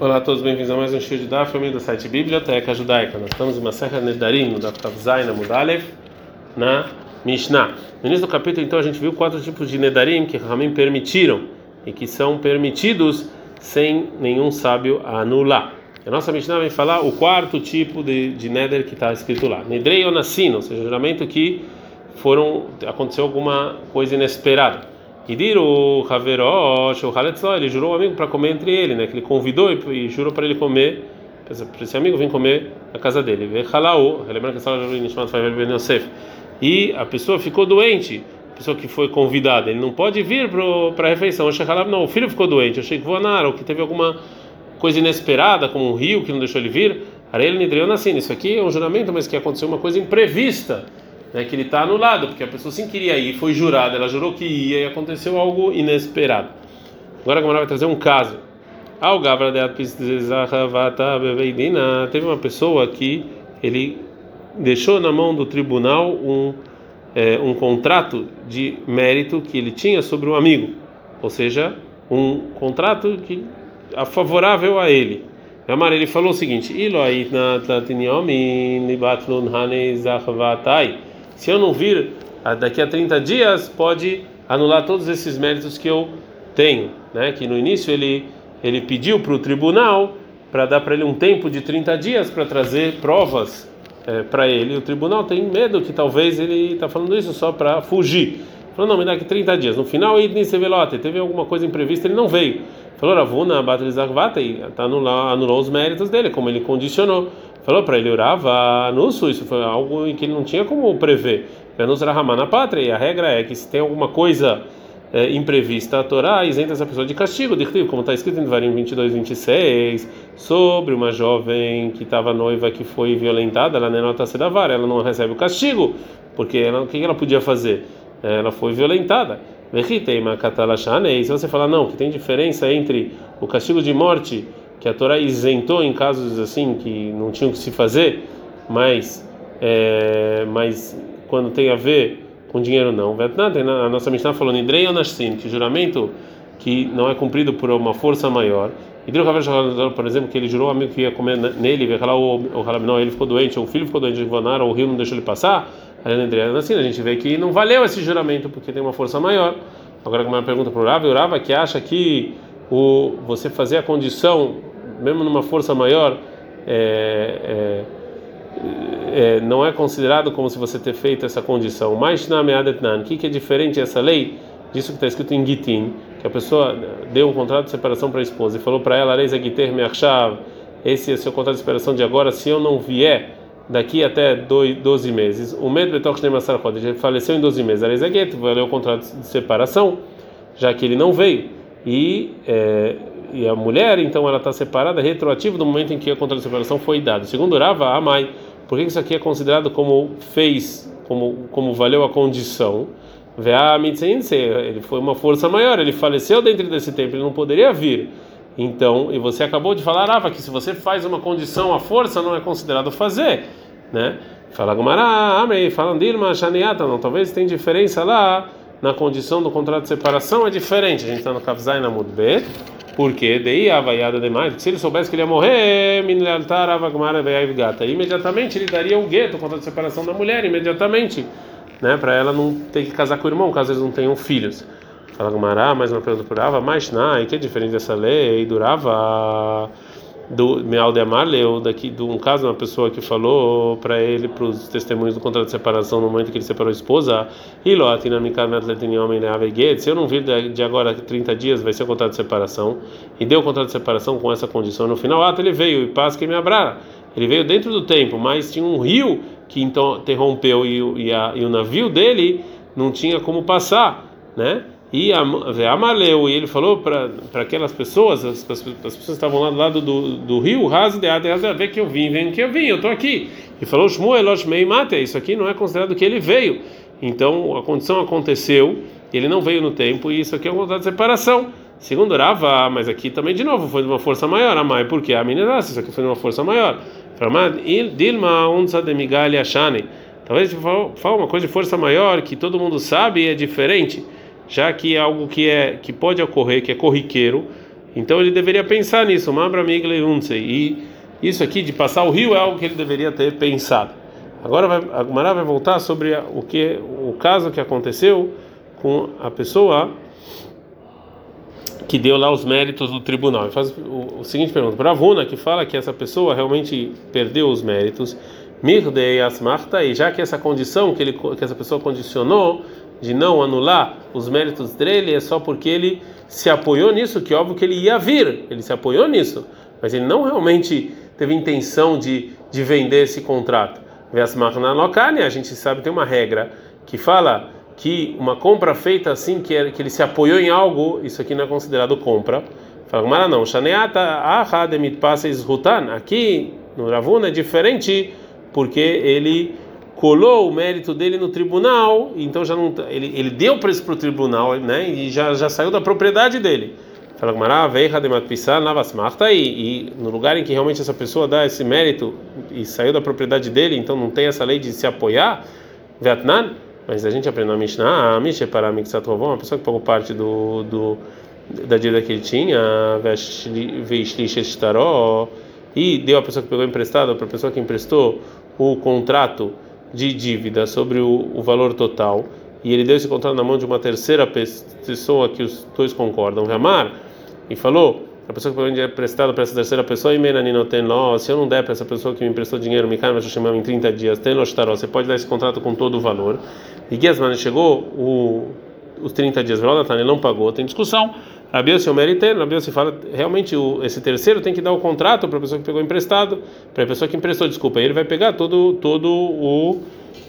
Olá a todos, bem-vindos a mais um show de Daf, família do site Biblioteca Judaica. Nós estamos em uma serra Nedarim, no Daf Tavzai, na Mudalev, na Mishnah. No início do capítulo, então, a gente viu quatro tipos de Nedarim que Ramim permitiram e que são permitidos sem nenhum sábio anular. A nossa Mishnah vai falar o quarto tipo de, de Neder que está escrito lá. Nedrei Onassino, ou seja, juramento que foram, aconteceu alguma coisa inesperada. O Haverosh, o Haletzó, ele jurou um amigo para comer entre ele, né? Que ele convidou e, jurou para ele comer, para esse amigo vir comer na casa dele. Lembrando que essa Ben Yosef. E a pessoa ficou doente, a pessoa que foi convidada, ele não pode vir para a refeição. Não, o filho ficou doente, achei que voanar, ou que teve alguma coisa inesperada, como um rio que não deixou ele vir. Arele Nidreon assim, isso aqui é um juramento, mas que aconteceu uma coisa imprevista né, que ele está anulado, porque a pessoa sim queria ir, foi jurada, ela jurou que ia e aconteceu algo inesperado. Agora a Gamara vai trazer um caso. Teve uma pessoa que ele deixou na mão do tribunal um, é, um contrato de mérito que ele tinha sobre um amigo, ou seja, um contrato que a favorável a ele. Amar ele falou o seguinte: se eu não vir ah, daqui a 30 dias, pode anular todos esses méritos que eu tenho, né? Que no início ele ele pediu para o tribunal para dar para ele um tempo de 30 dias para trazer provas é, para ele. O tribunal tem medo que talvez ele está falando isso só para fugir. Falou, não, me dá aqui 30 dias. No final, ele teve alguma coisa imprevista, ele não veio. Falou, Ravuna, Batrizak Vatei, tá anulou os méritos dele, como ele condicionou. Falou para ele, Urava, Nusu, isso foi algo em que ele não tinha como prever. Venus Rahamana na pátria, e a regra é que se tem alguma coisa é, imprevista, a Torá isenta essa pessoa de castigo, de como está escrito em Devarim 22, 26, sobre uma jovem que estava noiva que foi violentada, ela não está sedavara, ela não recebe o castigo, porque ela, o que ela podia fazer? Ela foi violentada. Se você falar não, que tem diferença entre o castigo de morte que a Torá isentou em casos assim que não tinham que se fazer, mas, é, mas quando tem a ver com dinheiro não. A nossa Mishnah falou Nidrei Onashim, que juramento que não é cumprido por uma força maior. E por exemplo, que ele jurou amigo que ia comer nele, o não, ele ficou doente, ou o filho ficou doente de ou o rio não deixou ele passar. Assim, a gente vê que não valeu esse juramento porque tem uma força maior. Agora, uma pergunta para o Rava, o Rava que acha que o, você fazer a condição mesmo numa força maior, é, é, é, não é considerado como se você ter feito essa condição. Mas na meadetnan, o que é diferente essa lei disso que está escrito em Gitin, que a pessoa deu um contrato de separação para a esposa e falou para ela, esse é o seu contrato de separação de agora, se eu não vier daqui até 12 meses, o medo betoch ele faleceu em 12 meses, Areizaget, valeu o contrato de separação, já que ele não veio. E é, e a mulher, então, ela está separada retroativo do momento em que a contrato de separação foi dado. Segundo Rava, a mãe, por que isso aqui é considerado como fez, como, como valeu a condição? Ele foi uma força maior, ele faleceu dentro desse tempo, ele não poderia vir. Então, e você acabou de falar, Rava, que se você faz uma condição, a força não é considerado fazer, né? Fala Gumará, Amei, falando Dilma, Shaniata, não, talvez tem diferença lá na condição do contrato de separação, é diferente. A gente está no Kavzai na Mudbet. Porque daí a vaiada demais, se ele soubesse que ele ia morrer, imediatamente ele daria o gueto contra a separação da mulher, imediatamente, né, para ela não ter que casar com o irmão, caso eles não tenham filhos. Fala Gumará, mais uma pergunta por Ava, mas não, e que é diferente dessa lei? Durava do Meal de Amarle, daqui de um caso, uma pessoa que falou para ele, para os testemunhos do contrato de separação no momento que ele separou a esposa, se eu não vir de agora 30 dias, vai ser o contrato de separação, e deu o contrato de separação com essa condição, no final, ah, ele veio, e paz que me abrar. Ele veio dentro do tempo, mas tinha um rio que então interrompeu e, e, a, e o navio dele não tinha como passar, né? E Amaleu, e ele falou para aquelas pessoas, as, as, pessoas que estavam lá do lado do, do rio, Raso de Ade, vê que eu vim, vem que eu vim, eu estou aqui. E falou, Shmuel, Oshmei isso aqui não é considerado que ele veio. Então a condição aconteceu, ele não veio no tempo, e isso aqui é um contrato de separação. Segundo Rava, mas aqui também de novo foi de uma força maior, Amai, porque a menina, isso aqui foi de uma força maior. Dilma unsa de migalha shane. Talvez fala uma coisa de força maior que todo mundo sabe e é diferente já que é algo que é que pode ocorrer, que é corriqueiro, Então ele deveria pensar nisso, e isso aqui de passar o rio é algo que ele deveria ter pensado. Agora vai, a Gumara vai voltar sobre o que o caso que aconteceu com a pessoa que deu lá os méritos do tribunal. Ele faz o, o seguinte pergunta: para Ravuna, que fala que essa pessoa realmente perdeu os méritos, Mirdei Asmarta, e já que essa condição que, ele, que essa pessoa condicionou de não anular os méritos dele é só porque ele se apoiou nisso, que óbvio que ele ia vir, ele se apoiou nisso, mas ele não realmente teve intenção de, de vender esse contrato. A gente sabe tem uma regra que fala que uma compra feita assim que, é, que ele se apoiou em algo, isso aqui não é considerado compra. Fala, não. Aqui no Ravuna é diferente porque ele colou o mérito dele no tribunal, então já não tá, ele, ele deu preço para o tribunal, né? E já, já saiu da propriedade dele. Fala Gmará, de navasmarta. E no lugar em que realmente essa pessoa dá esse mérito e saiu da propriedade dele, então não tem essa lei de se apoiar, Vietnã, mas a gente aprende na Mishnah, a Mishnah para Mixatrovon, uma pessoa que pagou parte do, do da dívida que ele tinha, e deu a pessoa que pegou emprestado para a pessoa que emprestou o contrato de dívida sobre o, o, valor total, e ele deu esse contrato na mão de uma terceira pessoa que os dois concordam, Ramar, e falou a pessoa que pegou dinheiro emprestado para essa terceira pessoa, e se eu não der para essa pessoa que me emprestou dinheiro, me cai, chamar em 30 dias, tem você pode dar esse contrato com todo o valor. E Guesman chegou o, os 30 dias, ele não pagou, tem discussão. Rabiose se o mérito, Rabiose fala, realmente o, esse terceiro tem que dar o contrato para a pessoa que pegou emprestado, para a pessoa que emprestou, desculpa, ele vai pegar todo, todo o,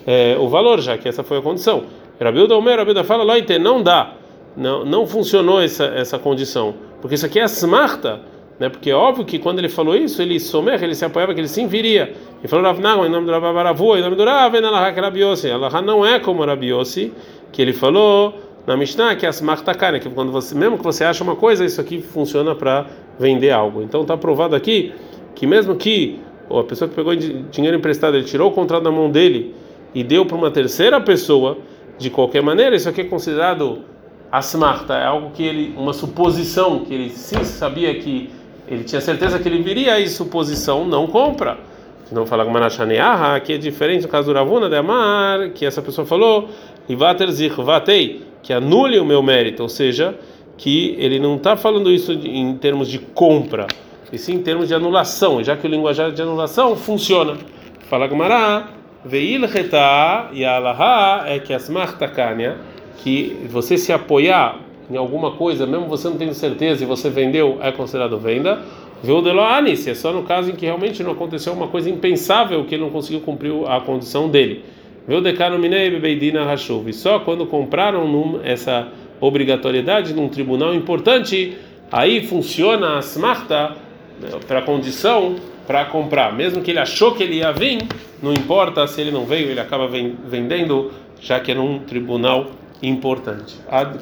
é, o valor, já que essa foi a condição. Rabilda Omer, Rabilda fala, Loite, não dá, não, não funcionou essa, essa condição porque isso aqui é smarta, né? Porque é óbvio que quando ele falou isso, ele somer, ele se apoiava que ele sim viria. Ele falou Rav em nome do Rav Baravu, em nome do Rav, que Rabiosi. Allah não é como Rabiosi, que ele falou na Mishnah que é a smarta carne, que quando você, mesmo que você acha uma coisa, isso aqui funciona para vender algo. Então está provado aqui que mesmo que a pessoa que pegou dinheiro emprestado, ele tirou o contrato da mão dele e deu para uma terceira pessoa, de qualquer maneira, isso aqui é considerado Asmarta é algo que ele, uma suposição que ele sim sabia que ele tinha certeza que ele viria e suposição não compra. Não fala com Manashaneaha, que é diferente no caso do Ravuna de Amar, que essa pessoa falou, e vatei, que anule o meu mérito, ou seja, que ele não está falando isso em termos de compra, e sim em termos de anulação, já que o linguajar de anulação funciona. Fala Mará, veil reta e alaha é que kanya que você se apoiar em alguma coisa, mesmo você não tendo certeza e você vendeu, é considerado venda. Viu de é só no caso em que realmente não aconteceu uma coisa impensável que ele não conseguiu cumprir a condição dele. Hashuv. Só quando compraram essa obrigatoriedade num tribunal importante, aí funciona a smarta né, para condição para comprar. Mesmo que ele achou que ele ia vir, não importa se ele não veio, ele acaba vendendo, já que é num tribunal importante. Ad